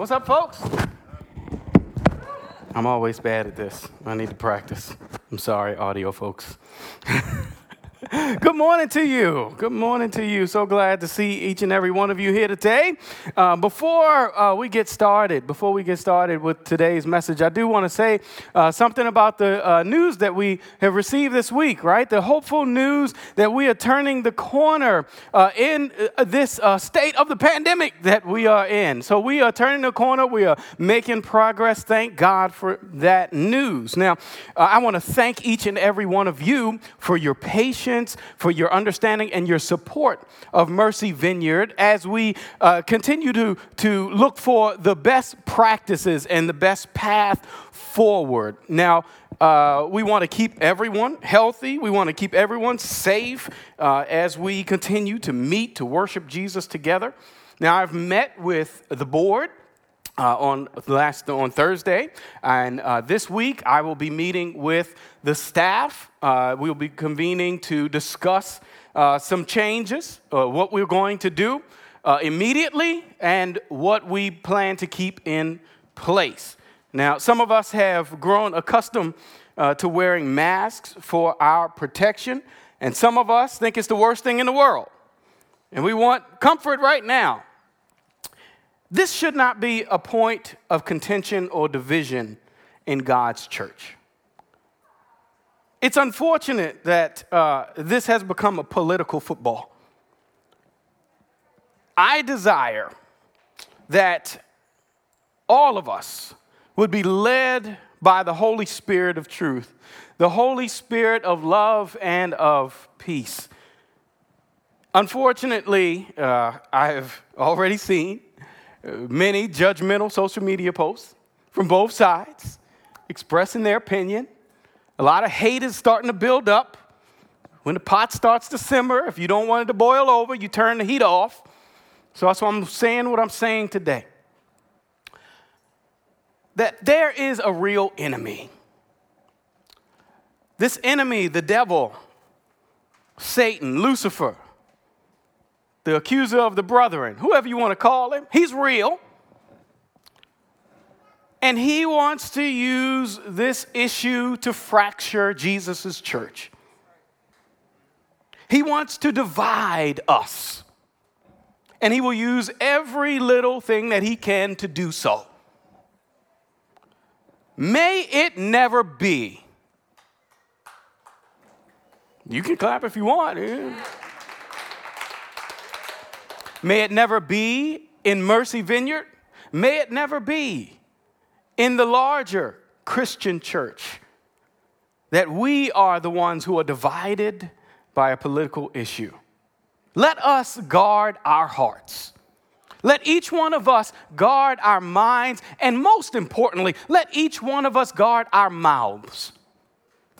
What's up, folks? I'm always bad at this. I need to practice. I'm sorry, audio folks. Good morning to you. Good morning to you. So glad to see each and every one of you here today. Uh, before uh, we get started, before we get started with today's message, I do want to say uh, something about the uh, news that we have received this week, right? The hopeful news that we are turning the corner uh, in uh, this state of the pandemic that we are in. So we are turning the corner. We are making progress. Thank God for that news. Now, I want to thank each and every one of you for your patience for your understanding, and your support of Mercy Vineyard as we uh, continue to, to look for the best practices and the best path forward. Now, uh, we want to keep everyone healthy. We want to keep everyone safe uh, as we continue to meet to worship Jesus together. Now, I've met with the board uh, on last on Thursday, and uh, this week I will be meeting with the staff. Uh, we'll be convening to discuss uh, some changes, uh, what we're going to do uh, immediately, and what we plan to keep in place. Now, some of us have grown accustomed to wearing masks for our protection, and some of us think it's the worst thing in the world, and we want comfort right now. This should not be a point of contention or division in God's church. It's unfortunate that uh, this has become a political football. I desire that all of us would be led by the Holy Spirit of truth, the Holy Spirit of love and of peace. Unfortunately, uh, I have already seen many judgmental social media posts from both sides expressing their opinion. A lot of hate is starting to build up. When the pot starts to simmer, if you don't want it to boil over, you turn the heat off. So that's why I'm saying what I'm saying today. That there is a real enemy. This enemy, the devil, Satan, Lucifer, the accuser of the brethren, whoever you want to call him, he's real. And he wants to use this issue to fracture Jesus' church. He wants to divide us. And he will use every little thing that he can to do so. May it never be. You can clap if you want. Yeah. May it never be in Mercy Vineyard. May it never be in the larger Christian church that we are the ones who are divided by a political issue. Let us guard our hearts. Let each one of us guard our minds, and most importantly, let each one of us guard our mouths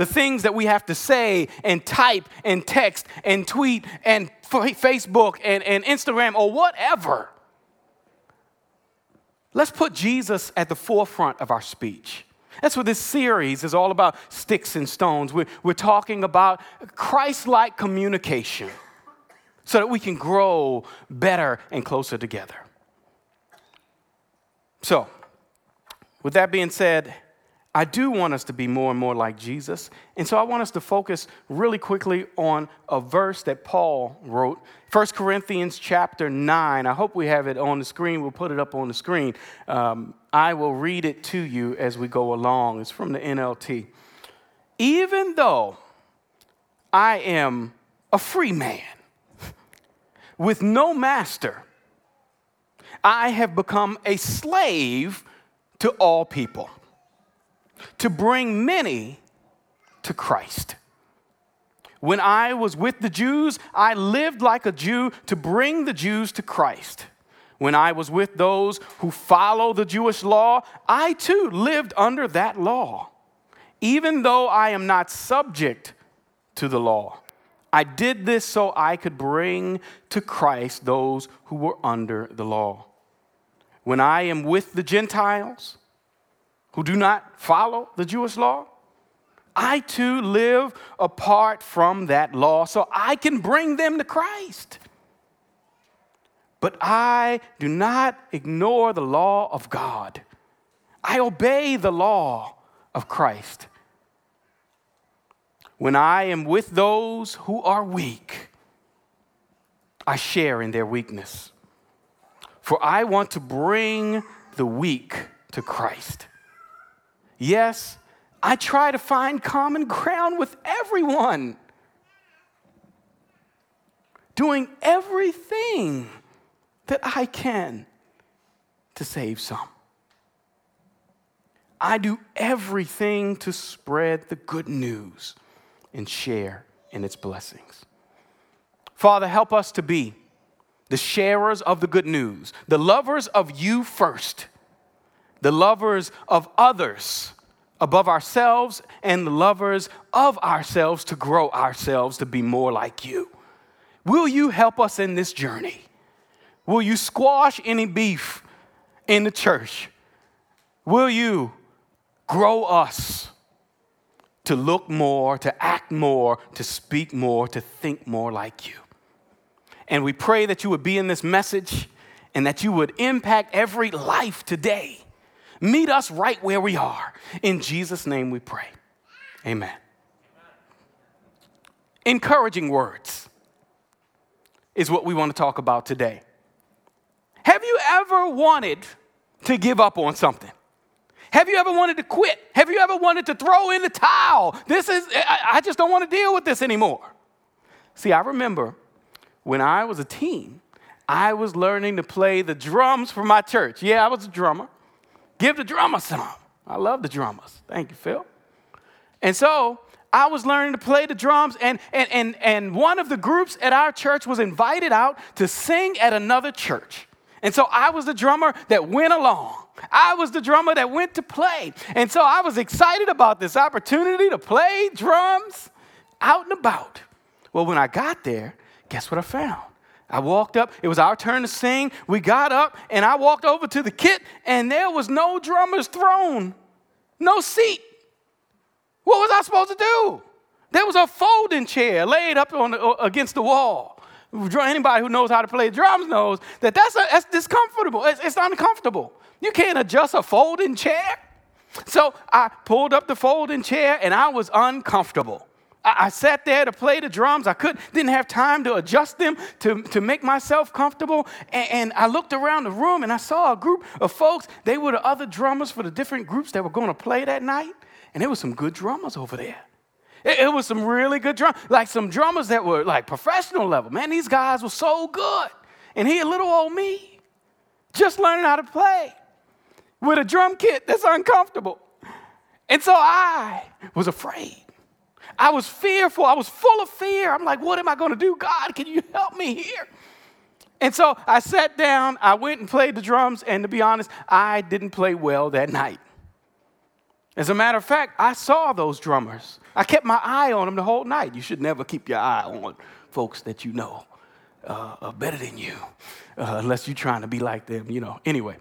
the things that we have to say and type and text and tweet and Facebook and, and Instagram or whatever. Let's put Jesus at the forefront of our speech. That's what this series is all about sticks and stones. We're, we're talking about Christ like communication so that we can grow better and closer together. So, with that being said, I do want us to be more and more like Jesus. And so I want us to focus really quickly on a verse that Paul wrote, 1 Corinthians chapter 9. I hope we have it on the screen. We'll put it up on the screen. Um, I will read it to you as we go along. It's from the NLT. Even though I am a free man with no master, I have become a slave to all people to bring many to Christ. When I was with the Jews, I lived like a Jew to bring the Jews to Christ. When I was with those who follow the Jewish law, I too lived under that law. Even though I am not subject to the law, I did this so I could bring to Christ those who were under the law. When I am with the Gentiles, who do not follow the Jewish law. I too live apart from that law so I can bring them to Christ. but I do not ignore the law of God. I obey the law of Christ. When I am with those who are weak, I share in their weakness. For I want to bring the weak to Christ. Yes, I try to find common ground with everyone, doing everything that I can to save some. I do everything to spread the good news and share in its blessings. Father, help us to be the sharers of the good news, the lovers of you first, the lovers of others above ourselves, and the lovers of ourselves to grow ourselves to be more like you. Will you help us in this journey? Will you squash any beef in the church? Will you grow us to look more, to act more, to speak more, to think more like you? And we pray that you would be in this message and that you would impact every life today. Meet us right where we are. In Jesus' name we pray. Amen. Encouraging words is what we want to talk about today. Have you ever wanted to give up on something? Have you ever wanted to quit? Have you ever wanted to throw in the towel? This is, I, just don't want to deal with this anymore. See, I remember when I was a teen, I was learning to play the drums for my church. Yeah, I was a drummer. Give the drummer some. I love the drummers. Thank you, Phil. And so I was learning to play the drums, and, and, and, and one of the groups at our church was invited out to sing at another church. And so I was the drummer that went along. I was the drummer that went to play. And so I was excited about this opportunity to play drums out and about. Well, when I got there, guess what I found? I walked up, it was our turn to sing. We got up, and I walked over to the kit, and there was no drummer's throne, no seat. What was I supposed to do? There was a folding chair laid up on the, against the wall. Anybody who knows how to play drums knows that that's, a, that's discomfortable. It's, it's uncomfortable. You can't adjust a folding chair. So I pulled up the folding chair and I was uncomfortable. I, I sat there to play the drums. I couldn't, didn't have time to adjust them to, to make myself comfortable. And, and I looked around the room and I saw a group of folks. They were the other drummers for the different groups that were going to play that night. And there were some good drummers over there. It, it was some really good drum, like some drummers that were like professional level. Man, these guys were so good. And here, little old me, just learning how to play with a drum kit that's uncomfortable. And so I was afraid. I was fearful. I was full of fear. I'm like, what am I going to do? God, can you help me here? And so I sat down, I went and played the drums, and to be honest, I didn't play well that night. As a matter of fact, I saw those drummers. I kept my eye on them the whole night. You should never keep your eye on folks that you know uh, are better than you, uh, unless you're trying to be like them, you know. Anyway,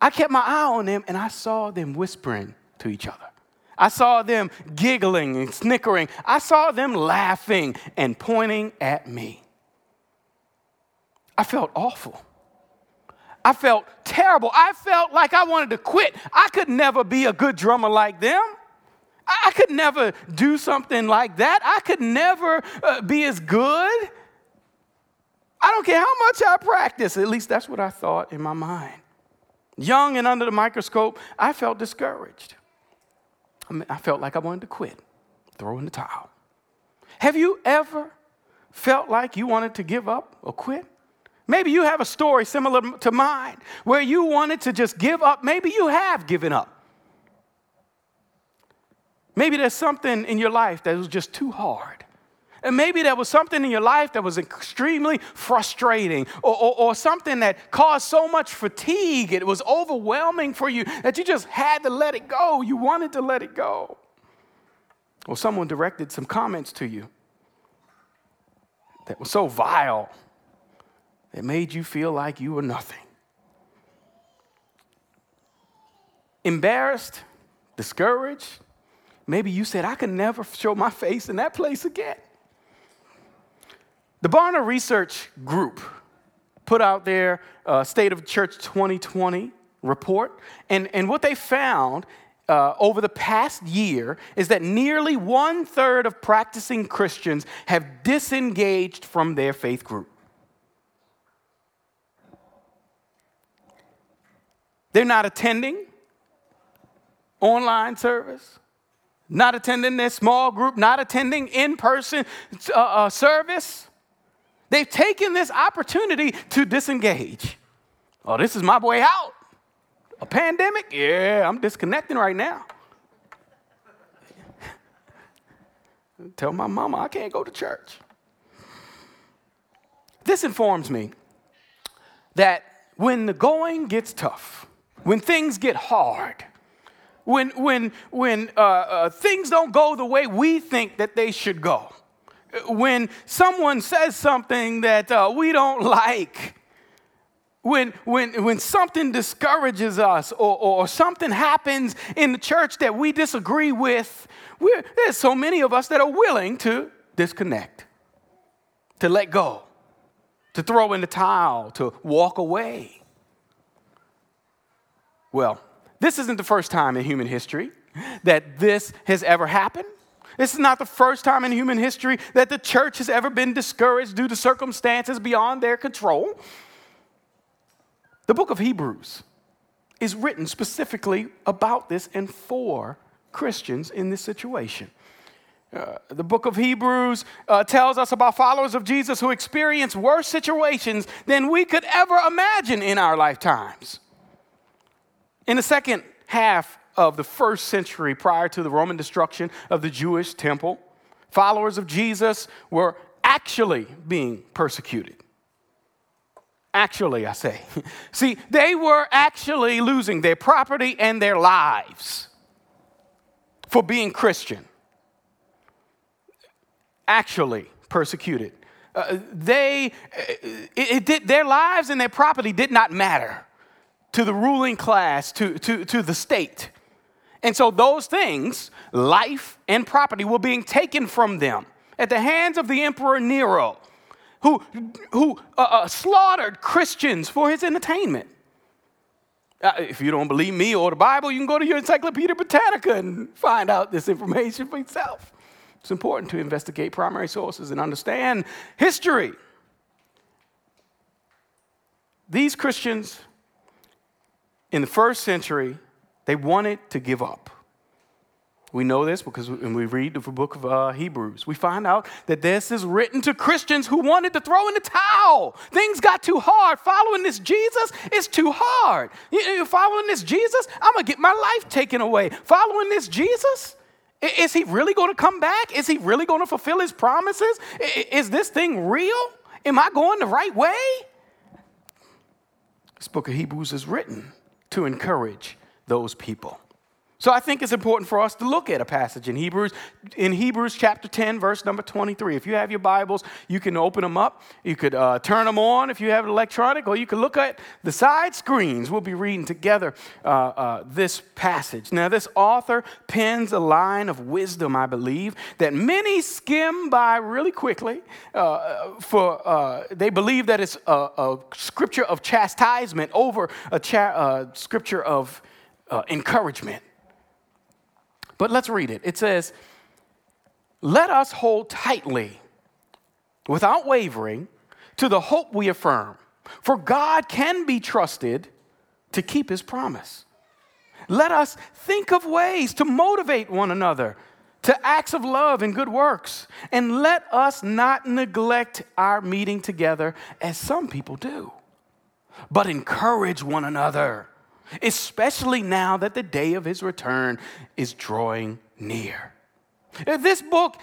I kept my eye on them and I saw them whispering to each other. I saw them giggling and snickering. I saw them laughing and pointing at me. I felt awful. I felt terrible. I felt like I wanted to quit. I could never be a good drummer like them. I could never do something like that. I could never uh, be as good. I don't care how much I practice, at least that's what I thought in my mind. Young and under the microscope, I felt discouraged. I, mean, I felt like I wanted to quit, throw in the towel. Have you ever felt like you wanted to give up or quit? Maybe you have a story similar to mine where you wanted to just give up. Maybe you have given up. Maybe there's something in your life that was just too hard. And maybe there was something in your life that was extremely frustrating or, or, or, something that caused so much fatigue, it was overwhelming for you that you just had to let it go. You wanted to let it go. Or someone directed some comments to you that was so vile that made you feel like you were nothing. Embarrassed, discouraged, maybe you said, I can never show my face in that place again. The Barna Research Group put out their uh, State of Church 2020 report, and, and what they found uh, over the past year is that nearly one third of practicing Christians have disengaged from their faith group. They're not attending online service, not attending their small group, not attending in person uh, uh, service. They've taken this opportunity to disengage. Oh, this is my way out. A pandemic? Yeah, I'm disconnecting right now. Tell my mama I can't go to church. This informs me that when the going gets tough, when things get hard, when, when, when uh, uh, things don't go the way we think that they should go, when someone says something that uh, we don't like, when, when, when something discourages us or, or something happens in the church that we disagree with, there's so many of us that are willing to disconnect, to let go, to throw in the towel, to walk away. Well, this isn't the first time in human history that this has ever happened. This is not the first time in human history that the church has ever been discouraged due to circumstances beyond their control. The book of Hebrews is written specifically about this and for Christians in this situation. Uh, the book of Hebrews uh, tells us about followers of Jesus who experience worse situations than we could ever imagine in our lifetimes. In the second half of the first century, prior to the Roman destruction of the Jewish temple, followers of Jesus were actually being persecuted. Actually, I say. See, they were actually losing their property and their lives for being Christian. Actually persecuted. Uh, they, it, it did, their lives and their property did not matter to the ruling class, to, to, to the state. And so those things, life and property, were being taken from them at the hands of the Emperor Nero, who, who uh, uh, slaughtered Christians for his entertainment. Uh, if you don't believe me or the Bible, you can go to your Encyclopedia Britannica and find out this information for yourself. It's important to investigate primary sources and understand history. These Christians in the first century, they wanted to give up. We know this because when we read the book of uh, Hebrews, we find out that this is written to Christians who wanted to throw in the towel. Things got too hard. Following this Jesus is too hard. You, following this Jesus, I'm going to get my life taken away. Following this Jesus, is he really going to come back? Is he really going to fulfill his promises? Is this thing real? Am I going the right way? This book of Hebrews is written to encourage those people. So I think it's important for us to look at a passage in Hebrews, in Hebrews chapter 10, verse number 23. If you have your Bibles, you can open them up. You could uh, turn them on if you have it electronic, or you can look at the side screens. We'll be reading together uh, uh, this passage. Now, this author pens a line of wisdom, I believe, that many skim by really quickly. Uh, for uh, they believe that it's a, a, scripture of chastisement over a cha- uh, scripture of Uh, encouragement. But let's read it. It says, Let us hold tightly, without wavering, to the hope we affirm, for God can be trusted to keep his promise. Let us think of ways to motivate one another to acts of love and good works. And let us not neglect our meeting together as some people do, but encourage one another especially now that the day of his return is drawing near. This book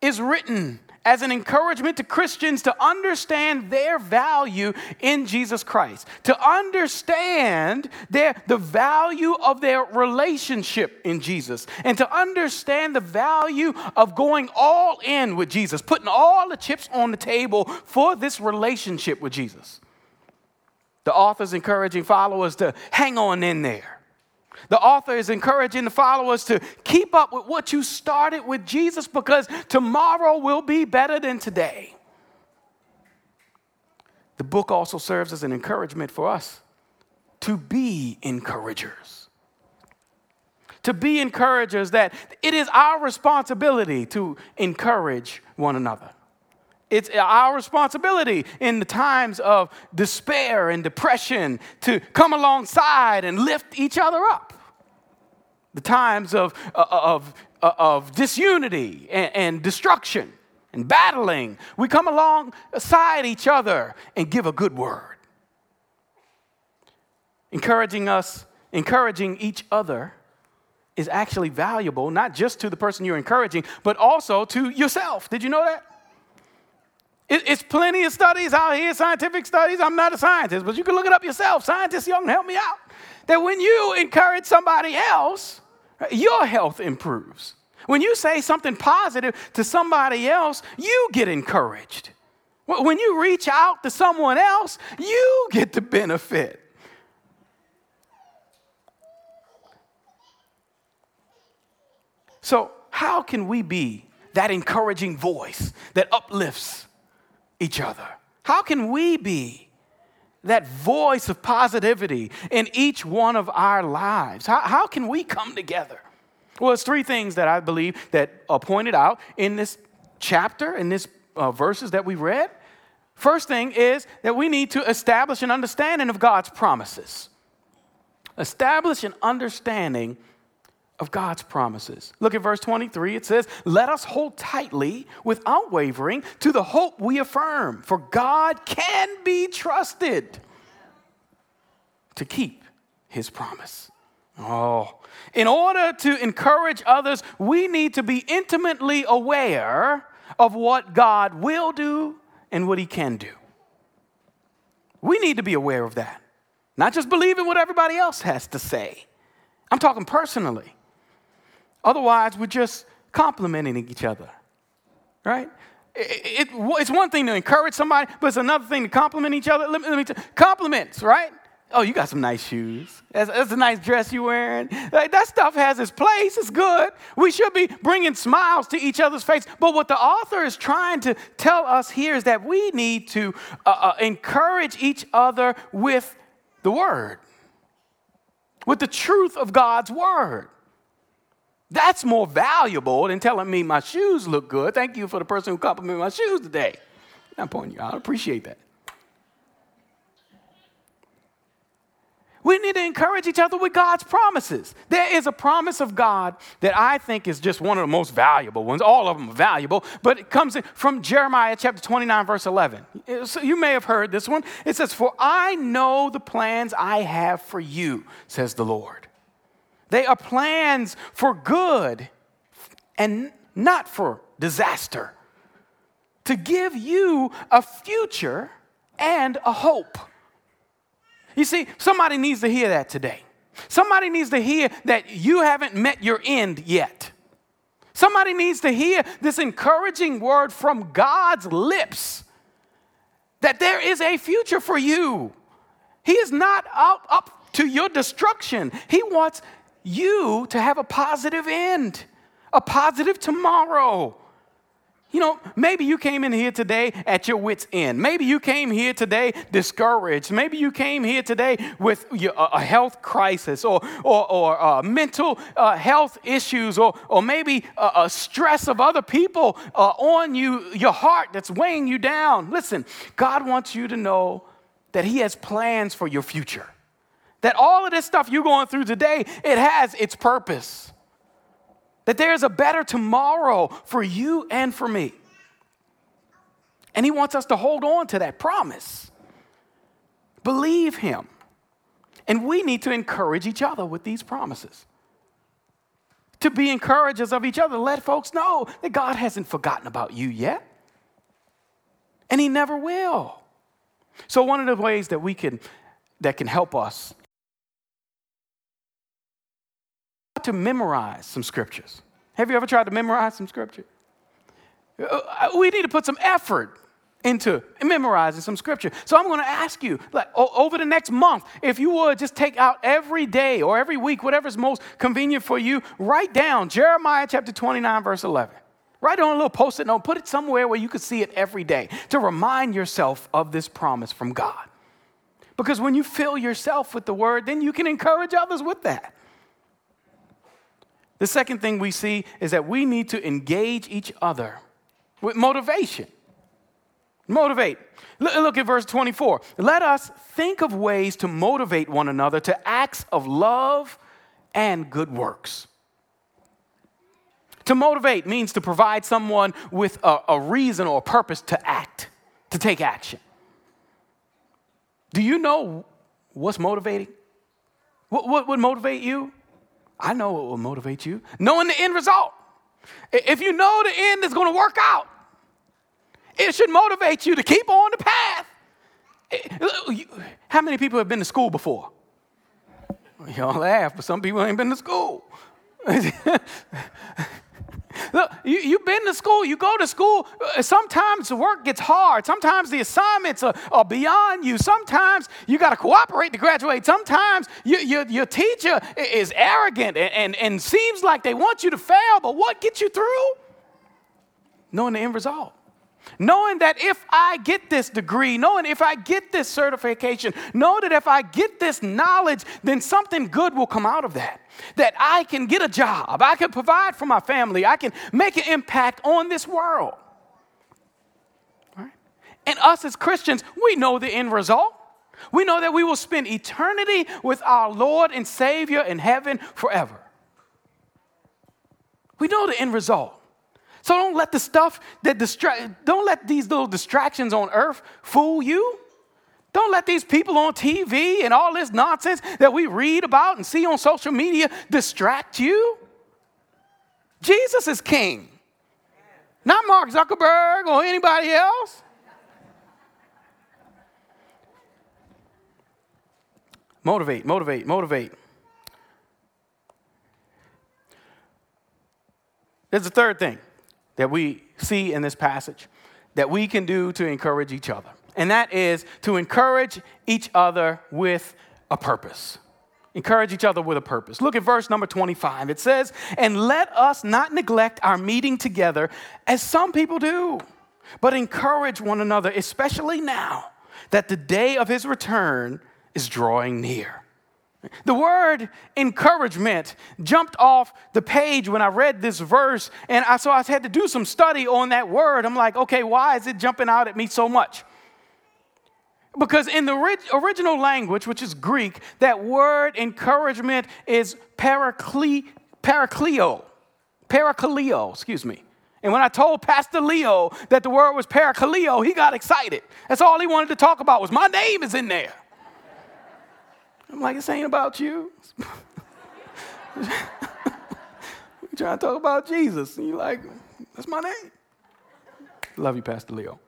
is written as an encouragement to Christians to understand their value in Jesus Christ, to understand their, the value of their relationship in Jesus, and to understand the value of going all in with Jesus, putting all the chips on the table for this relationship with Jesus. The author is encouraging followers to hang on in there. The author is encouraging the followers to keep up with what you started with Jesus because tomorrow will be better than today. the book also serves as an encouragement for us to be encouragers. To be encouragers, that it is our responsibility to encourage one another. It's our responsibility in the times of despair and depression to come alongside and lift each other up. The times of, uh, of, uh, of disunity and, and destruction and battling, we come alongside each other and give a good word. Encouraging us, encouraging each other is actually valuable, not just to the person you're encouraging, but also to yourself. Did you know that? It's plenty of studies out here, scientific studies. I'm not a scientist, but you can look it up yourself. Scientists, y'all can help me out. That when you encourage somebody else, your health improves. When you say something positive to somebody else, you get encouraged. When you reach out to someone else, you get the benefit. So, how can we be that encouraging voice that uplifts each other? How can we be that voice of positivity in each one of our lives? How, how can we come together? Well, it's three things that I believe that are pointed out in this chapter, in this uh, verses that we read. First thing is that we need to establish an understanding of God's promises. Establish an understanding of God's promises. Look at verse 23. It says, Let us hold tightly without wavering to the hope we affirm, for God can be trusted to keep his promise. Oh, in order to encourage others, we need to be intimately aware of what God will do and what he can do. We need to be aware of that, not just believing what everybody else has to say. I'm talking personally. Otherwise, we're just complimenting each other, right? It, it, it's one thing to encourage somebody, but it's another thing to compliment each other. Let me, let me t- compliments, right? Oh, you got some nice shoes. That's, that's, a nice dress you're wearing. Like, that stuff has its place. It's good. We should be bringing smiles to each other's face. But what the author is trying to tell us here is that we need to uh, uh, encourage each other with the word, with the truth of God's word. That's more valuable than telling me my shoes look good. Thank you for the person who complimented my shoes today. I'm pointing you out. I appreciate that. We need to encourage each other with God's promises. There is a promise of God that I think is just one of the most valuable ones. All of them are valuable, but it comes from Jeremiah chapter 29, verse 11. So you may have heard this one. It says, For I know the plans I have for you, says the Lord they are plans for good and not for disaster, to give you a future and a hope. You see, somebody needs to hear that today. Somebody needs to hear that you haven't met your end yet. Somebody needs to hear this encouraging word from God's lips that there is a future for you. He is not up, to your destruction. He wants you to have a positive end, a positive tomorrow. You know, maybe you came in here today at your wits' end. Maybe you came here today discouraged. Maybe you came here today with a health crisis or, or, or uh, mental uh, health issues or, or maybe a, a stress of other people uh, on you, your heart that's weighing you down. Listen, God wants you to know that He has plans for your future. That all of this stuff you're going through today, it has its purpose. That there's a better tomorrow for you and for me. And He wants us to hold on to that promise. Believe Him. And we need to encourage each other with these promises. To be encouragers of each other, let folks know that God hasn't forgotten about you yet. And He never will. So, one of the ways that we can, that can help us to memorize some scriptures. Have you ever tried to memorize some scripture? Uh, we need to put some effort into memorizing some scripture. So I'm going to ask you, like over the next month, if you would just take out every day or every week, whatever's most convenient for you, write down Jeremiah chapter 29, verse 11. Write it on a little post it note, put it somewhere where you could see it every day to remind yourself of this promise from God. Because when you fill yourself with the word, then you can encourage others with that. The second thing we see is that we need to engage each other with motivation. Motivate. Look at verse 24. Let us think of ways to motivate one another to acts of love and good works. To motivate means to provide someone with a, a reason or a purpose to act, to take action. Do you know what's motivating? What, what would motivate you? I know what will motivate you. Knowing the end result. If you know the end is going to work out, it should motivate you to keep on the path. How many people have been to school before? Y'all laugh, but some people ain't been to school. Look, you, you've been to school, you go to school. Uh, sometimes the work gets hard. Sometimes the assignments are, are beyond you. Sometimes you got to cooperate to graduate. Sometimes you, you, your teacher is arrogant and, and, and seems like they want you to fail, but what gets you through? Knowing the end result. Knowing that if I get this degree, knowing if I get this certification, know that if I get this knowledge, then something good will come out of that. That I can get a job, I can provide for my family, I can make an impact on this world. Right? And us as Christians, we know the end result. We know that we will spend eternity with our Lord and Savior in heaven forever. We know the end result. So don't let the stuff that distract, don't let these little distractions on earth fool you. Don't let these people on TV and all this nonsense that we read about and see on social media distract you. Jesus is king, not Mark Zuckerberg or anybody else. Motivate, motivate, motivate. There's a third thing that we see in this passage that we can do to encourage each other. And that is to encourage each other with a purpose. Encourage each other with a purpose. Look at verse number 25. It says, And let us not neglect our meeting together as some people do, but encourage one another, especially now that the day of his return is drawing near. The word encouragement jumped off the page when I read this verse, and I, so I had to do some study on that word. I'm like, okay, why is it jumping out at me so much? Because in the original language, which is Greek, that word encouragement is paracle, parakleo. Parakaleo, excuse me. And when I told Pastor Leo that the word was parakaleo, he got excited. That's all he wanted to talk about was my name is in there. I'm like, this ain't about you. we trying to talk about Jesus. And you're like, that's my name. Love you, Pastor Leo.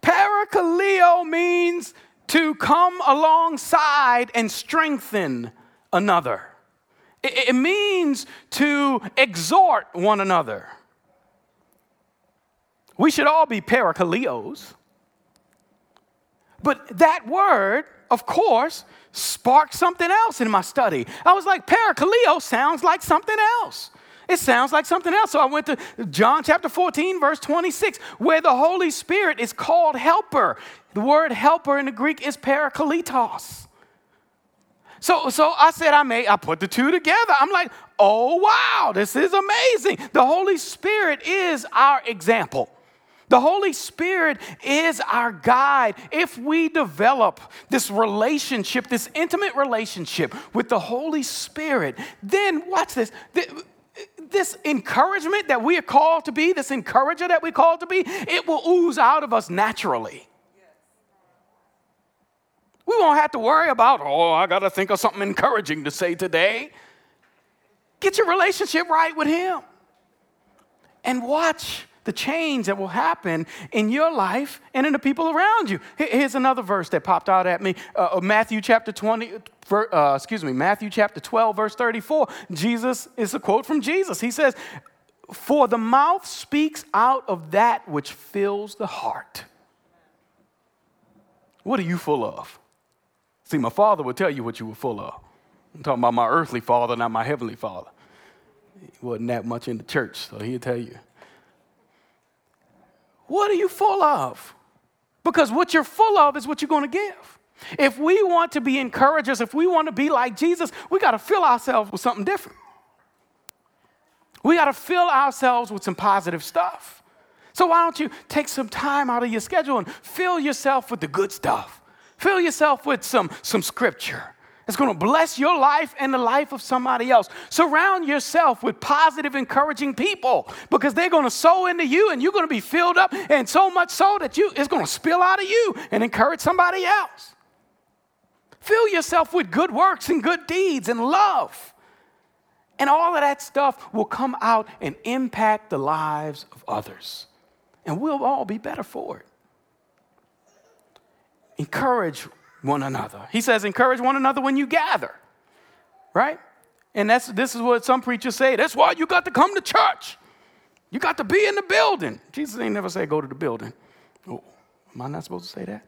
Parakaleo means to come alongside and strengthen another. It, it means to exhort one another. We should all be parakaleos. But that word of course, sparked something else in my study. I was like, parakaleo sounds like something else. It sounds like something else. So I went to John chapter 14, verse 26, where the Holy Spirit is called helper. The word helper in the Greek is parakletos. So, so I said, I may, I put the two together. I'm like, oh, wow, this is amazing. The Holy Spirit is our example. The Holy Spirit is our guide. If we develop this relationship, this intimate relationship with the Holy Spirit, then watch this. This encouragement that we are called to be, this encourager that we're called to be, it will ooze out of us naturally. We won't have to worry about, oh, I got to think of something encouraging to say today. Get your relationship right with Him and watch the change that will happen in your life and in the people around you. Here's another verse that popped out at me uh, uh Matthew chapter 20, uh, excuse me, Matthew chapter 12, verse 34. Jesus is a quote from Jesus. He says, For the mouth speaks out of that which fills the heart. What are you full of? See, my father would tell you what you were full of. I'm talking about my earthly father, not my heavenly father. He wasn't that much in the church, so he'll tell you. What are you full of? Because what you're full of is what you're going to give. If we want to be encouragers, if we want to be like Jesus, we got to fill ourselves with something different. We got to fill ourselves with some positive stuff. So why don't you take some time out of your schedule and fill yourself with the good stuff? Fill yourself with some, some scripture. It's going to bless your life and the life of somebody else. Surround yourself with positive, encouraging people because they're going to sow into you and you're going to be filled up, and so much so that you it's going to spill out of you and encourage somebody else. Fill yourself with good works and good deeds and love. And all of that stuff will come out and impact the lives of others. And we'll all be better for it. Encourage one another. He says, encourage one another when you gather, right? And that's, this is what some preachers say. That's why you got to come to church. You got to be in the building. Jesus ain't never say go to the building. Oh, am I not supposed to say that?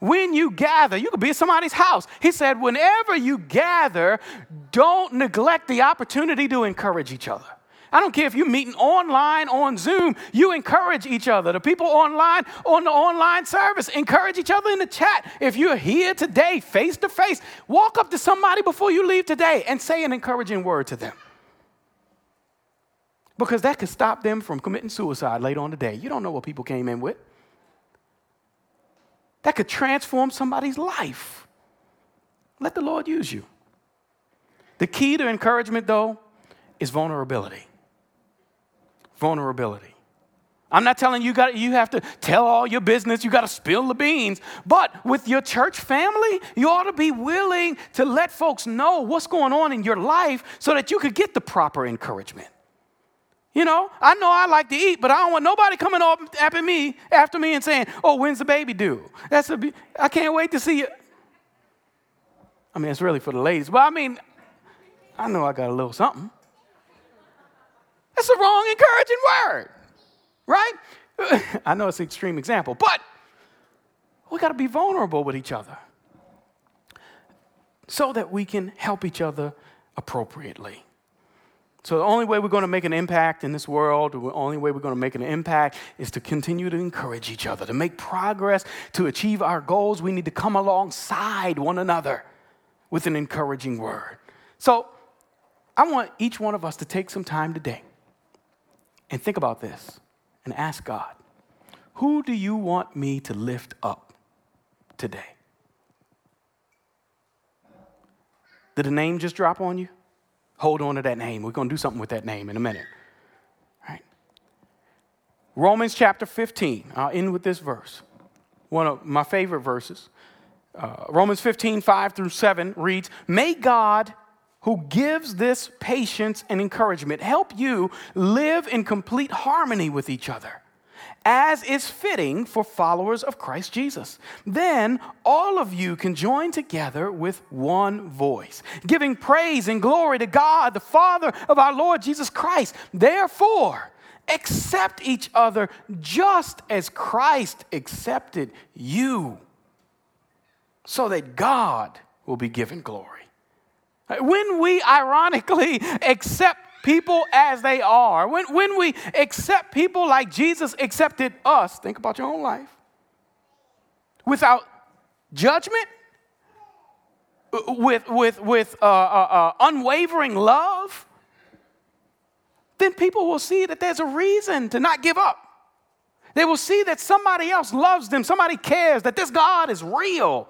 when you gather, you could be at somebody's house. He said, whenever you gather, don't neglect the opportunity to encourage each other. I don't care if you're meeting online on Zoom, you encourage each other. The people online on the online service encourage each other in the chat. If you're here today, face to face, walk up to somebody before you leave today and say an encouraging word to them. Because that could stop them from committing suicide later on today. You don't know what people came in with that could transform somebody's life. Let the Lord use you. The key to encouragement, though, is vulnerability. Vulnerability. I'm not telling you got you have to tell all your business, you got to spill the beans, but with your church family, you ought to be willing to let folks know what's going on in your life so that you could get the proper encouragement. You know, I know I like to eat, but I don't want nobody coming up after me, after me and saying, "Oh, when's the baby due?" That's a. I can't wait to see you. I mean, it's really for the ladies, but I mean, I know I got a little something. That's the wrong encouraging word, right? I know it's an extreme example, but we got to be vulnerable with each other so that we can help each other appropriately. So, the only way we're going to make an impact in this world, the only way we're going to make an impact is to continue to encourage each other. To make progress, to achieve our goals, we need to come alongside one another with an encouraging word. So, I want each one of us to take some time today and think about this and ask God, who do you want me to lift up today? Did a name just drop on you? hold on to that name. We're going to do something with that name in a minute. Right? Romans chapter 15. I'll end with this verse. One of my favorite verses. Uh, Romans 15, 5 through 7 reads, May God, who gives this patience and encouragement, help you live in complete harmony with each other as is fitting for followers of Christ Jesus. Then all of you can join together with one voice, giving praise and glory to God, the Father of our Lord Jesus Christ. Therefore, accept each other just as Christ accepted you, so that God will be given glory. When we ironically accept people as they are, when, when we accept people like Jesus accepted us, think about your own life, without judgment, with, with, with uh, uh, uh, unwavering love, then people will see that there's a reason to not give up. They will see that somebody else loves them, somebody cares, that this God is real,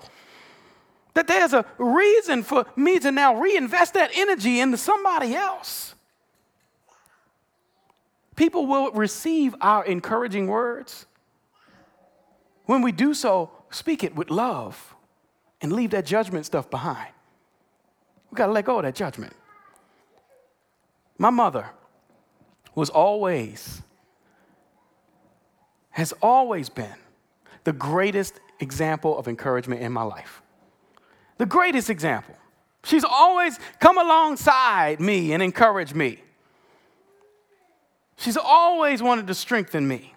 that there's a reason for me to now reinvest that energy into somebody else people will receive our encouraging words. When we do so, speak it with love and leave that judgment stuff behind. We got to let go of that judgment. My mother was always, has always been the greatest example of encouragement in my life. The greatest example. She's always come alongside me and encouraged me. She's always wanted to strengthen me.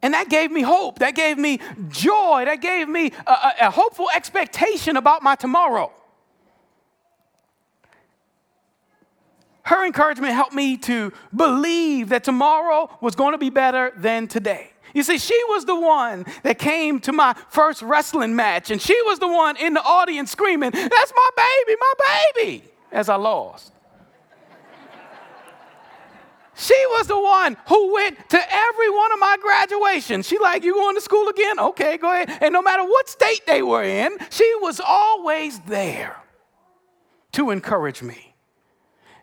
And that gave me hope. That gave me joy. That gave me a, a, a hopeful expectation about my tomorrow. her encouragement helped me to believe that tomorrow was going to be better than today. You see, she was the one that came to my first wrestling match, and she was the one in the audience screaming, That's my baby, my baby, as I lost. She was the one who went to every one of my graduations. She like, you going to school again? Okay, go ahead. And no matter what state they were in, she was always there to encourage me.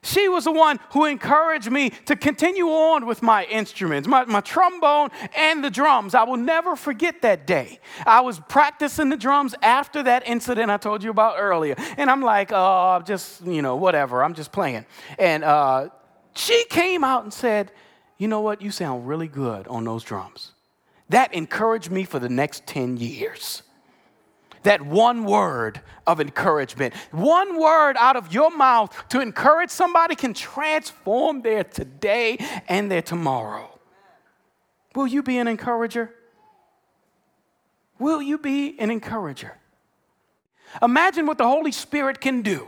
She was the one who encouraged me to continue on with my instruments, my, my trombone and the drums. I will never forget that day. I was practicing the drums after that incident I told you about earlier. And I'm like, oh, just, you know, whatever, I'm just playing. And uh, she came out and said, You know what? You sound really good on those drums. That encouraged me for the next 10 years. That one word of encouragement, one word out of your mouth to encourage somebody can transform their today and their tomorrow. Will you be an encourager? Will you be an encourager? Imagine what the Holy Spirit can do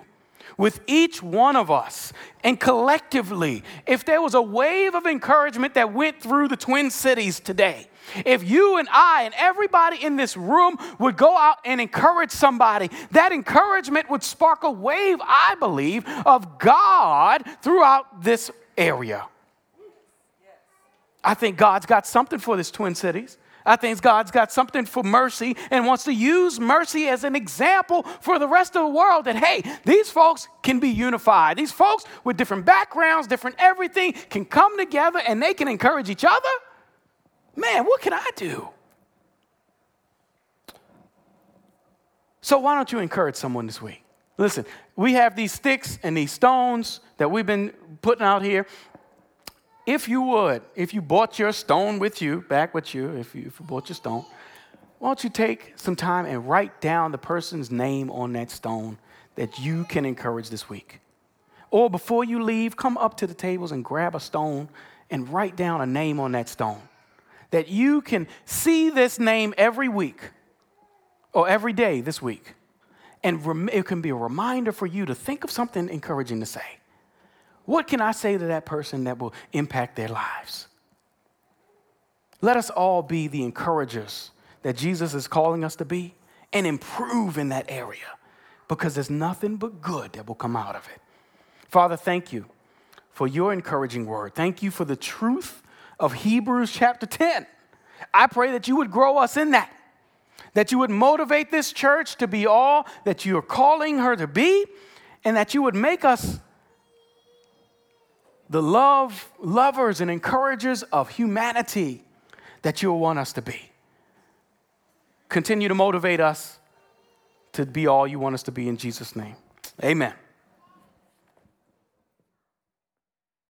with each one of us. And collectively, if there was a wave of encouragement that went through the Twin Cities today, if you and I and everybody in this room would go out and encourage somebody, that encouragement would spark a wave, I believe, of God throughout this area. I think God's got something for this Twin Cities. I think God's got something for mercy and wants to use mercy as an example for the rest of the world that, hey, these folks can be unified. These folks with different backgrounds, different everything can come together and they can encourage each other. Man, what can I do? So, why don't you encourage someone this week? Listen, we have these sticks and these stones that we've been putting out here if you would, if you brought your stone with you, back with you, if you, if you brought your stone, why don't you take some time and write down the person's name on that stone that you can encourage this week? Or before you leave, come up to the tables and grab a stone and write down a name on that stone. That you can see this name every week or every day this week. And it can be a reminder for you to think of something encouraging to say. What can I say to that person that will impact their lives? Let us all be the encouragers that Jesus is calling us to be and improve in that area because there's nothing but good that will come out of it. Father, thank you for your encouraging word. Thank you for the truth of Hebrews chapter 10. I pray that you would grow us in that, that you would motivate this church to be all that you are calling her to be, and that you would make us the love, lovers and encouragers of humanity that you'll want us to be. Continue to motivate us to be all you want us to be in Jesus' name. Amen.